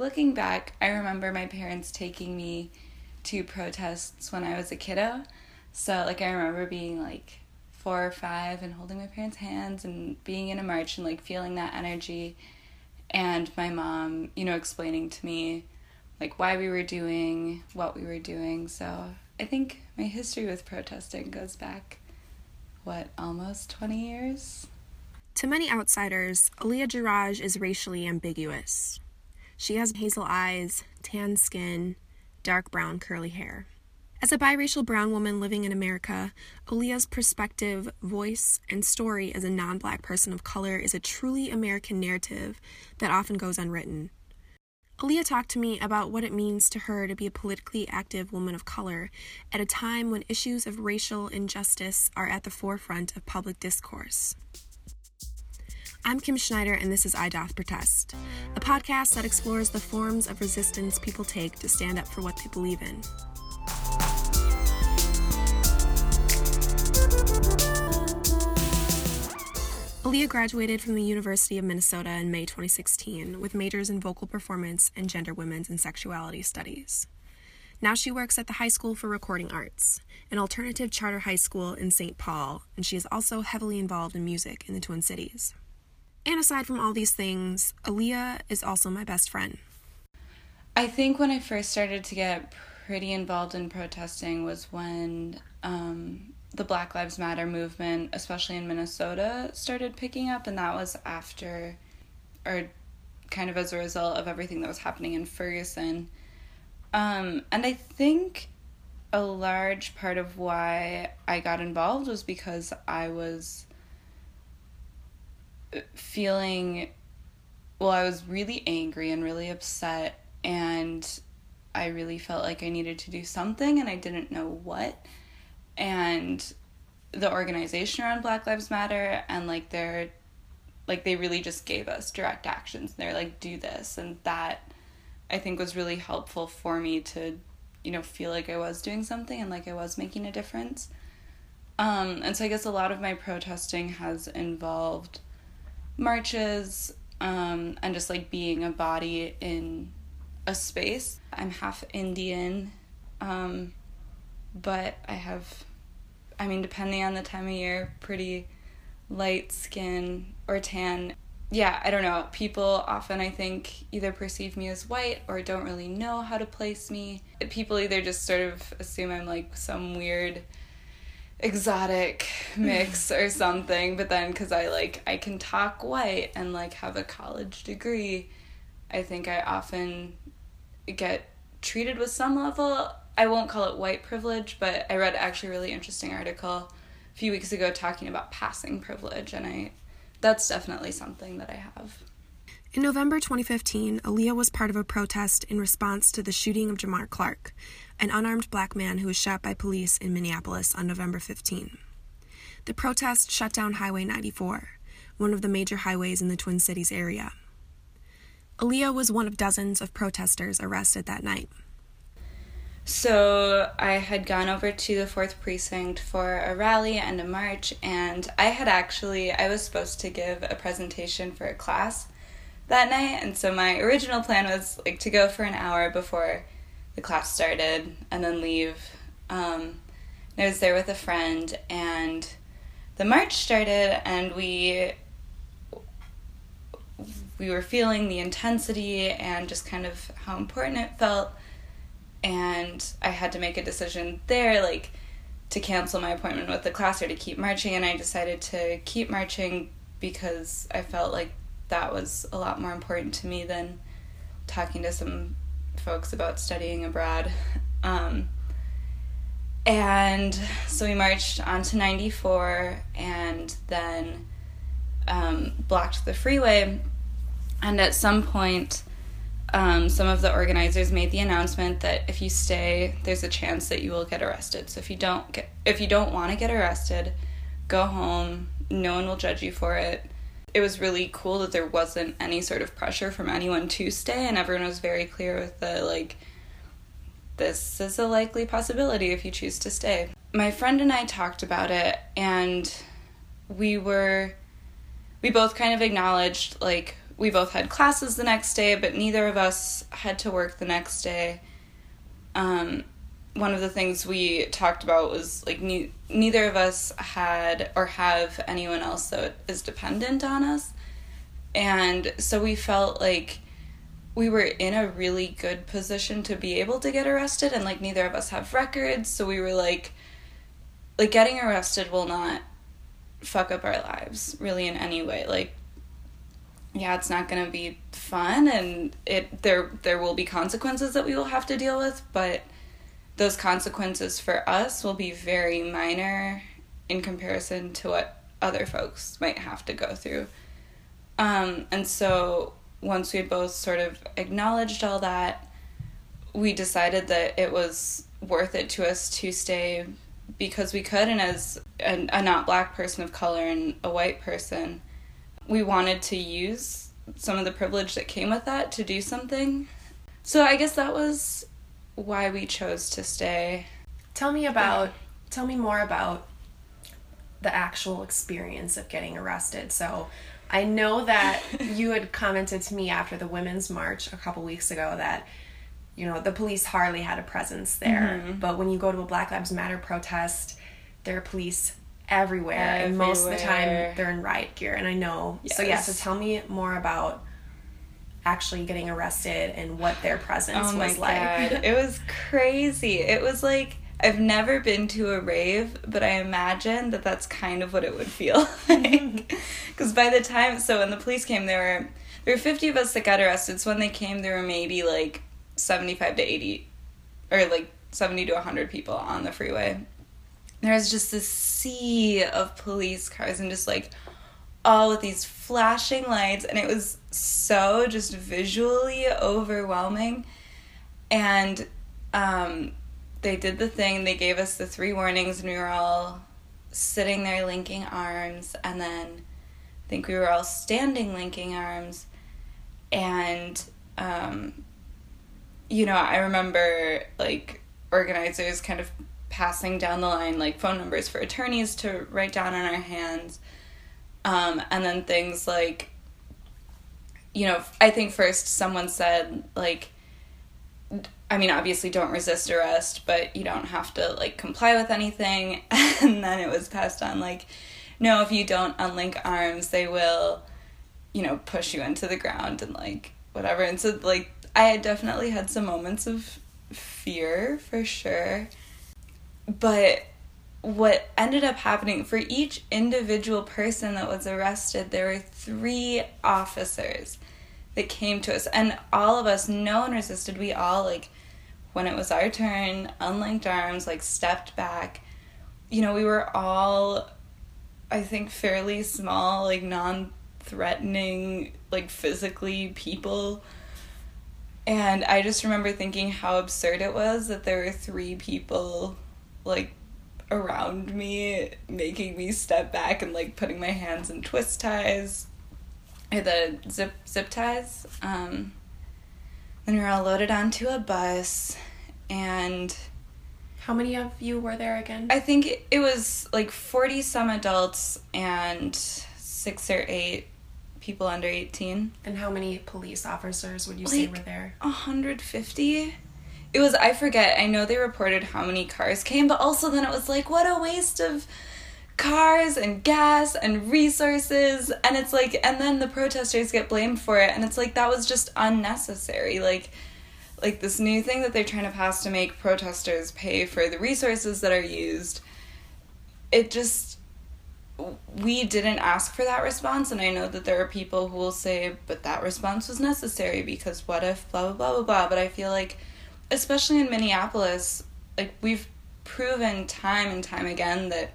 Looking back, I remember my parents taking me to protests when I was a kiddo. So, like, I remember being like four or five and holding my parents' hands and being in a march and like feeling that energy. And my mom, you know, explaining to me like why we were doing what we were doing. So, I think my history with protesting goes back, what, almost 20 years? To many outsiders, Aaliyah Giraj is racially ambiguous. She has hazel eyes, tan skin, dark brown curly hair. As a biracial brown woman living in America, Aaliyah's perspective, voice, and story as a non black person of color is a truly American narrative that often goes unwritten. Aaliyah talked to me about what it means to her to be a politically active woman of color at a time when issues of racial injustice are at the forefront of public discourse. I'm Kim Schneider, and this is I Doth Protest, a podcast that explores the forms of resistance people take to stand up for what they believe in. Aaliyah graduated from the University of Minnesota in May 2016 with majors in vocal performance and gender, women's, and sexuality studies. Now she works at the High School for Recording Arts, an alternative charter high school in St. Paul, and she is also heavily involved in music in the Twin Cities. And aside from all these things, Aaliyah is also my best friend. I think when I first started to get pretty involved in protesting was when um, the Black Lives Matter movement, especially in Minnesota, started picking up, and that was after, or kind of as a result of everything that was happening in Ferguson. Um, and I think a large part of why I got involved was because I was feeling well, I was really angry and really upset, and I really felt like I needed to do something, and I didn't know what. And the organization around Black Lives Matter and like their like they really just gave us direct actions. They're like, do this, and that I think was really helpful for me to, you know, feel like I was doing something and like I was making a difference. Um, and so I guess a lot of my protesting has involved marches um, and just like being a body in a space. I'm half Indian, um, but I have, I mean, depending on the time of year, pretty light skin or tan. Yeah, I don't know. People often, I think, either perceive me as white or don't really know how to place me. People either just sort of assume I'm like some weird exotic mix or something but then because i like i can talk white and like have a college degree i think i often get treated with some level i won't call it white privilege but i read actually a really interesting article a few weeks ago talking about passing privilege and i that's definitely something that i have in November 2015, Aaliyah was part of a protest in response to the shooting of Jamar Clark, an unarmed black man who was shot by police in Minneapolis on November 15. The protest shut down Highway 94, one of the major highways in the Twin Cities area. Aaliyah was one of dozens of protesters arrested that night. So I had gone over to the fourth precinct for a rally and a march, and I had actually I was supposed to give a presentation for a class that night, and so my original plan was like to go for an hour before the class started and then leave. Um, I was there with a friend, and the march started, and we we were feeling the intensity and just kind of how important it felt. And I had to make a decision there, like to cancel my appointment with the class or to keep marching. And I decided to keep marching because I felt like that was a lot more important to me than talking to some folks about studying abroad. Um, and so we marched onto 94 and then um, blocked the freeway. And at some point, um, some of the organizers made the announcement that if you stay, there's a chance that you will get arrested. So if you don't get, if you don't want to get arrested, go home. No one will judge you for it it was really cool that there wasn't any sort of pressure from anyone to stay and everyone was very clear with the like this is a likely possibility if you choose to stay. My friend and I talked about it and we were we both kind of acknowledged like we both had classes the next day, but neither of us had to work the next day. Um, one of the things we talked about was like ne- neither of us had or have anyone else that is dependent on us. And so we felt like we were in a really good position to be able to get arrested and like neither of us have records, so we were like like getting arrested will not fuck up our lives really in any way. Like yeah, it's not going to be fun and it there there will be consequences that we will have to deal with, but those consequences for us will be very minor in comparison to what other folks might have to go through. Um, and so once we both sort of acknowledged all that, we decided that it was worth it to us to stay because we could. And as a, a not black person of color and a white person, we wanted to use some of the privilege that came with that to do something. So I guess that was why we chose to stay. Tell me about tell me more about the actual experience of getting arrested. So I know that you had commented to me after the women's march a couple weeks ago that you know the police hardly had a presence there, mm-hmm. but when you go to a Black Lives Matter protest, there are police everywhere, everywhere, and most of the time they're in riot gear. And I know, yes. so yeah. So tell me more about actually getting arrested and what their presence oh was like. God. it was crazy. It was like I've never been to a rave, but I imagine that that's kind of what it would feel like. Because by the time, so when the police came, there were there were fifty of us that got arrested. So when they came, there were maybe like seventy five to eighty, or like seventy to hundred people on the freeway. There was just this sea of police cars and just like all with these flashing lights and it was so just visually overwhelming. And um, they did the thing. They gave us the three warnings and we were all sitting there linking arms. And then i think we were all standing linking arms. And um, you know i remember like organizers kind of passing down the line like phone numbers for attorneys to write down on our hands. Um, and then things like, you know, I think first someone said, like, I mean, obviously don't resist arrest, but you don't have to, like, comply with anything. And then it was passed on, like, no, if you don't unlink arms, they will, you know, push you into the ground and, like, whatever. And so, like, I had definitely had some moments of fear for sure. But what ended up happening for each individual person that was arrested, there were three officers that came to us, and all of us, no one resisted. We all, like, when it was our turn, unlinked arms, like, stepped back. You know, we were all, I think, fairly small, like, non threatening, like, physically people. And I just remember thinking how absurd it was that there were three people, like, around me, making me step back and like putting my hands in twist ties or the zip zip ties. Um, then we were all loaded onto a bus, and how many of you were there again? I think it was like forty some adults and six or eight people under eighteen. And how many police officers would you like say were there? hundred fifty it was I forget. I know they reported how many cars came, but also then it was like what a waste of cars and gas and resources and it's like and then the protesters get blamed for it and it's like that was just unnecessary like like this new thing that they're trying to pass to make protesters pay for the resources that are used it just we didn't ask for that response and i know that there are people who will say but that response was necessary because what if blah blah blah blah blah but i feel like especially in Minneapolis, like we've proven time and time again that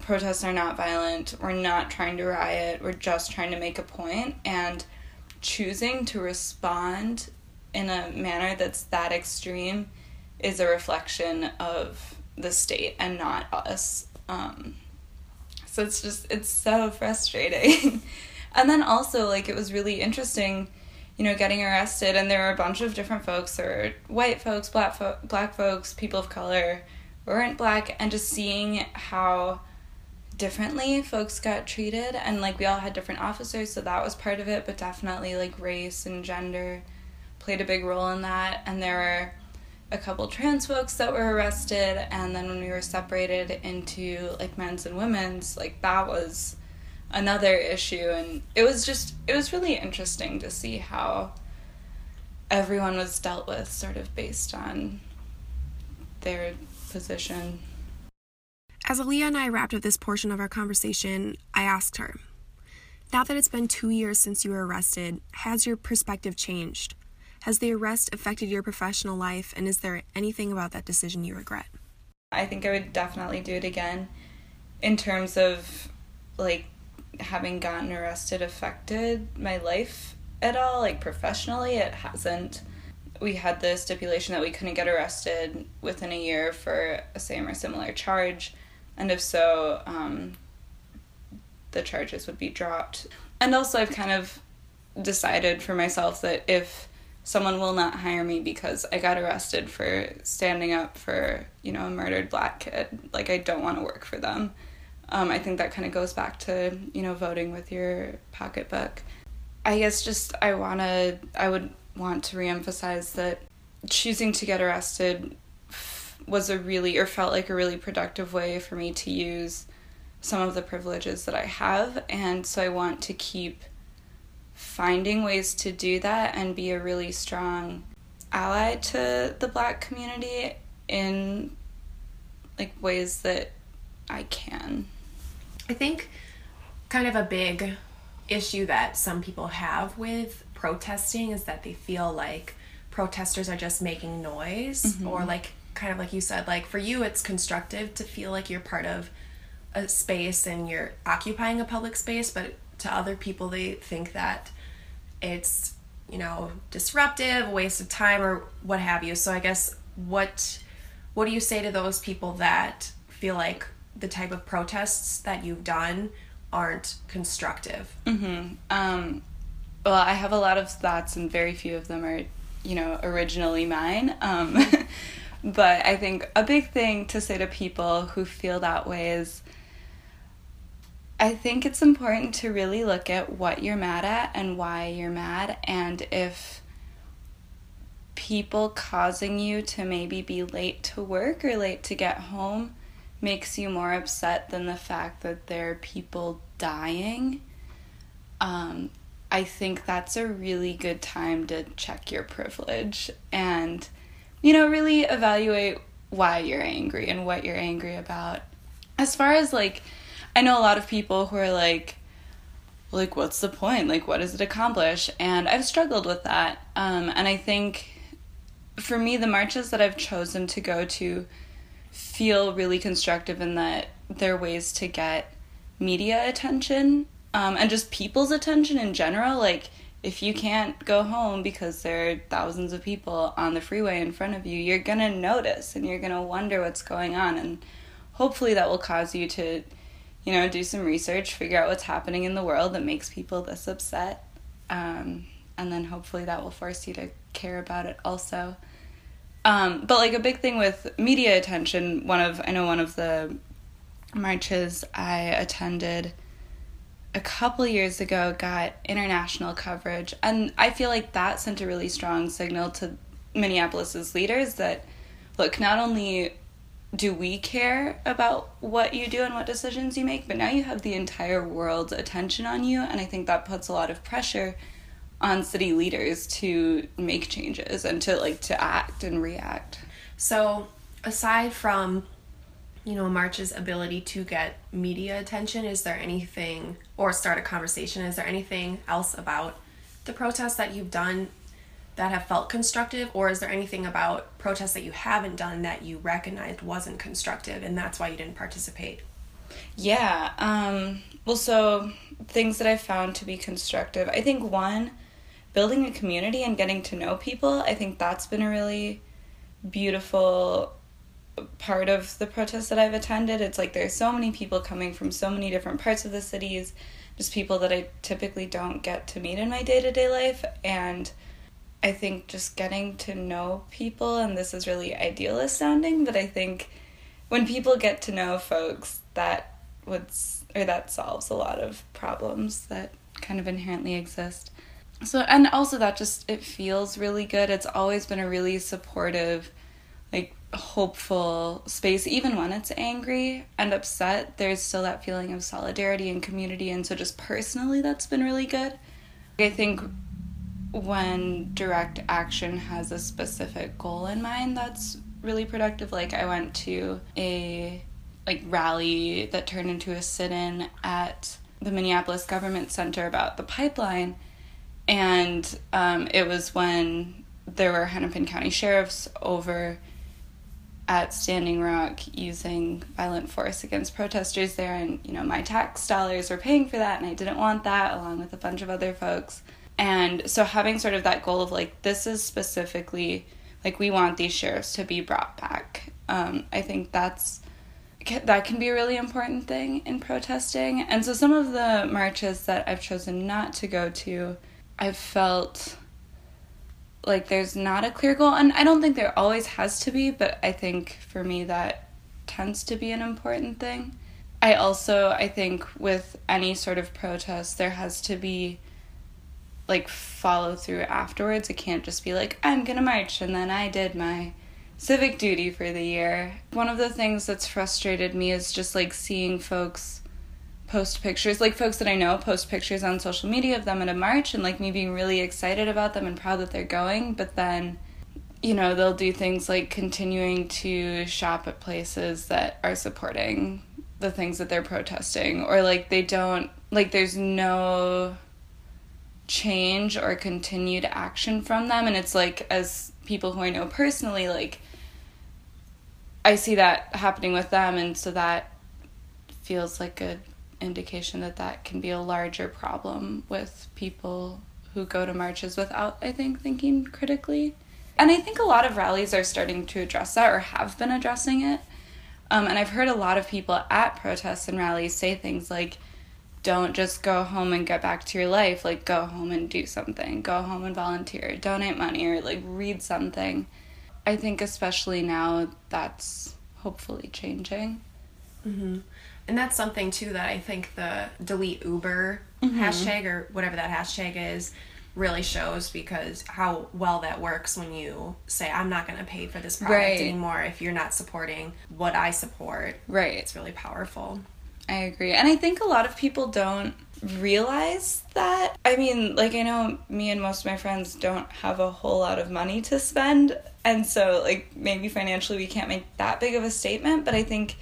protests are not violent. We're not trying to riot. We're just trying to make a point. and choosing to respond in a manner that's that extreme is a reflection of the state and not us. Um, so it's just it's so frustrating. and then also like it was really interesting you know, getting arrested, and there were a bunch of different folks. Were white folks, black fo- black folks, people of color, weren't black, and just seeing how differently. Folks got treated and like we all had different officers so that was part of it but definitely like race and gender played a big role in that. And there were a couple trans folks that were arrested and then when we were separated into like men's and women's like that was another issue. And it was just it was really interesting to see how everyone was dealt with sort of based on their position as Aaliyah and I wrapped up this portion of our conversation, I asked her, Now that it's been two years since you were arrested, has your perspective changed? Has the arrest affected your professional life, and is there anything about that decision you regret? I think I would definitely do it again in terms of like having gotten arrested affected my life at all like professionally it hasn't we had the stipulation that we couldn't get arrested within a year for a same or similar charge and if so, um, the charges would be dropped. And also, I've kind of decided for myself that if someone will not hire me because I got arrested for standing up for, you know, a murdered black kid, like I don't want to work for them. Um, I think that kind of goes back to, you know, voting with your pocketbook. I guess just I want to, I would want to reemphasize that choosing to get arrested was a really or felt like a really productive way for me to use some of the privileges that I have and so I want to keep finding ways to do that and be a really strong ally to the black community in like ways that I can. I think kind of a big issue that some people have with protesting is that they feel like protesters are just making noise mm-hmm. or like kind of like you said, like for you, it's constructive to feel like you're part of a space and you're occupying a public space, but to other people, they think that it's, you know, disruptive, waste of time, or what have you. So I guess what what do you say to those people that feel like the type of protests that you've done aren't constructive? Mm-hmm. Um, well, I have a lot of thoughts, and very few of them are, you know, originally mine. Um, But I think a big thing to say to people who feel that way is I think it's important to really look at what you're mad at and why you're mad, and if people causing you to maybe be late to work or late to get home makes you more upset than the fact that there are people dying. Um, I think that's a really good time to check your privilege and you know, really evaluate why you're angry and what you're angry about. As far as like, I know a lot of people who are like, like, what's the point? Like, what does it accomplish? And I've struggled with that. Um, and I think for me, the marches that I've chosen to go to feel really constructive in that they're ways to get media attention um, and just people's attention in general. Like, if you can't go home because there are thousands of people on the freeway in front of you, you're going to notice and you're going to wonder what's going on. And hopefully that will cause you to, you know, do some research, figure out what's happening in the world that makes people this upset. Um, and then hopefully that will force you to care about it also. Um, but like a big thing with media attention, one of, I know one of the marches I attended a couple years ago got international coverage and i feel like that sent a really strong signal to minneapolis's leaders that look not only do we care about what you do and what decisions you make but now you have the entire world's attention on you and i think that puts a lot of pressure on city leaders to make changes and to like to act and react. So aside from you know, March's ability to get media attention? Is there anything, or start a conversation, is there anything else about the protests that you've done that have felt constructive, or is there anything about protests that you haven't done that you recognized wasn't constructive and that's why you didn't participate? Yeah. Um, well, so things that I found to be constructive. I think one, building a community and getting to know people, I think that's been a really beautiful part of the protests that I've attended. It's like there's so many people coming from so many different parts of the cities, just people that I typically don't get to meet in my day to day life. And I think just getting to know people, and this is really idealist sounding, but I think when people get to know folks, that would or that solves a lot of problems that kind of inherently exist. So and also that just it feels really good. It's always been a really supportive like hopeful space even when it's angry and upset there's still that feeling of solidarity and community. And so just personally that's been really good. I think when direct action has a specific goal in mind that's really productive. Like i went to a like rally that turned into a sit-in at the minneapolis government center about the pipeline. And um, it was when there were hennepin county sheriffs over at Standing Rock using violent force against protesters there, and you know, my tax dollars were paying for that, and I didn't want that, along with a bunch of other folks. And so, having sort of that goal of like, this is specifically like, we want these sheriffs to be brought back, um, I think that's that can be a really important thing in protesting. And so, some of the marches that I've chosen not to go to, I've felt like there's not a clear goal and I don't think there always has to be, but I think for me that tends to be an important thing. I also I think with any sort of protest there has to be like follow through afterwards. It can't just be like I'm going to march and then I did my civic duty for the year. One of the things that's frustrated me is just like seeing folks post pictures, like folks that I know post pictures on social media of them at a march and like me being really excited about them and proud that they're going, but then you know, they'll do things like continuing to shop at places that are supporting the things that they're protesting or like they don't like there's no change or continued action from them. And it's like as people who I know personally like I see that happening with them. And so that feels like a indication that that can be a larger problem with people who go to marches without, I think, thinking critically. And I think a lot of rallies are starting to address that or have been addressing it. Um, and I've heard a lot of people at protests and rallies say things like, don't just go home and get back to your life. Like, go home and do something. Go home and volunteer. Donate money or like read something. I think, especially now, that's hopefully changing. Mm-hmm. And that's something too that I think the delete Uber mm-hmm. hashtag or whatever that hashtag is really shows because how well that works when you say I'm not going to pay for this product right. anymore if you're not supporting what I support. Right. It's really powerful. I agree. And I think a lot of people don't realize that. I mean, like I know me and most of my friends don't have a whole lot of money to spend, and so like maybe financially we can't make that big of a statement, but I think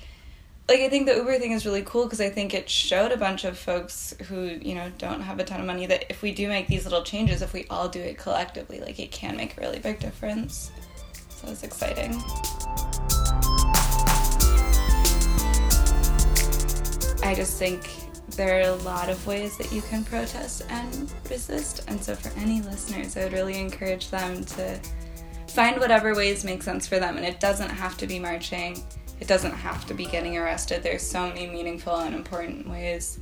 like I think the Uber thing is really cool because I think it showed a bunch of folks who you know don't have a ton of money that if we do make these little changes, if we all do it collectively, like it can make a really big difference. So it's exciting. I just think there are a lot of ways that you can protest and resist, and so for any listeners, I would really encourage them to find whatever ways make sense for them, and it doesn't have to be marching it doesn't have to be getting arrested. There's so many meaningful and important ways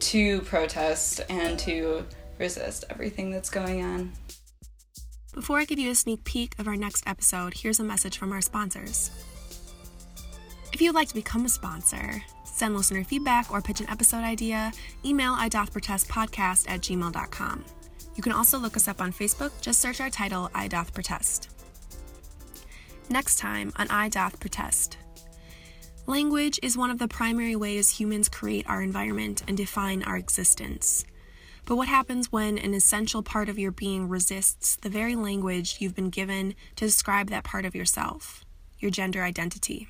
to protest and to resist everything that's going on. Before I give you a sneak peek of our next episode, here's a message from our sponsors. If you'd like to become a sponsor, send listener feedback or pitch an episode idea, email idothprotestpodcast at gmail.com. You can also look us up on Facebook, just search our title, I Doth Protest. Next time on I Doth Protest. Language is one of the primary ways humans create our environment and define our existence. But what happens when an essential part of your being resists the very language you've been given to describe that part of yourself, your gender identity?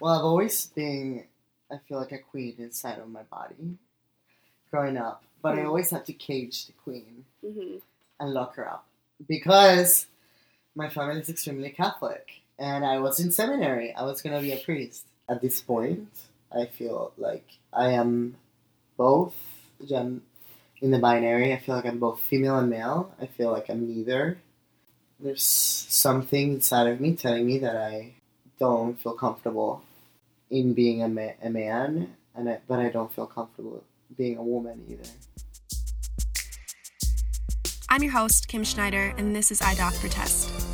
Well, I've always been, I feel like a queen inside of my body growing up, but mm-hmm. I always had to cage the queen mm-hmm. and lock her up because my family is extremely Catholic and I was in seminary. I was going to be a priest at this point, I feel like I am both gen in the binary. I feel like I'm both female and male. I feel like I'm neither. There's something inside of me telling me that I don't feel comfortable in being a, ma- a man, and I, but I don't feel comfortable being a woman either. I'm your host, Kim Schneider, and this is I Doth Protest.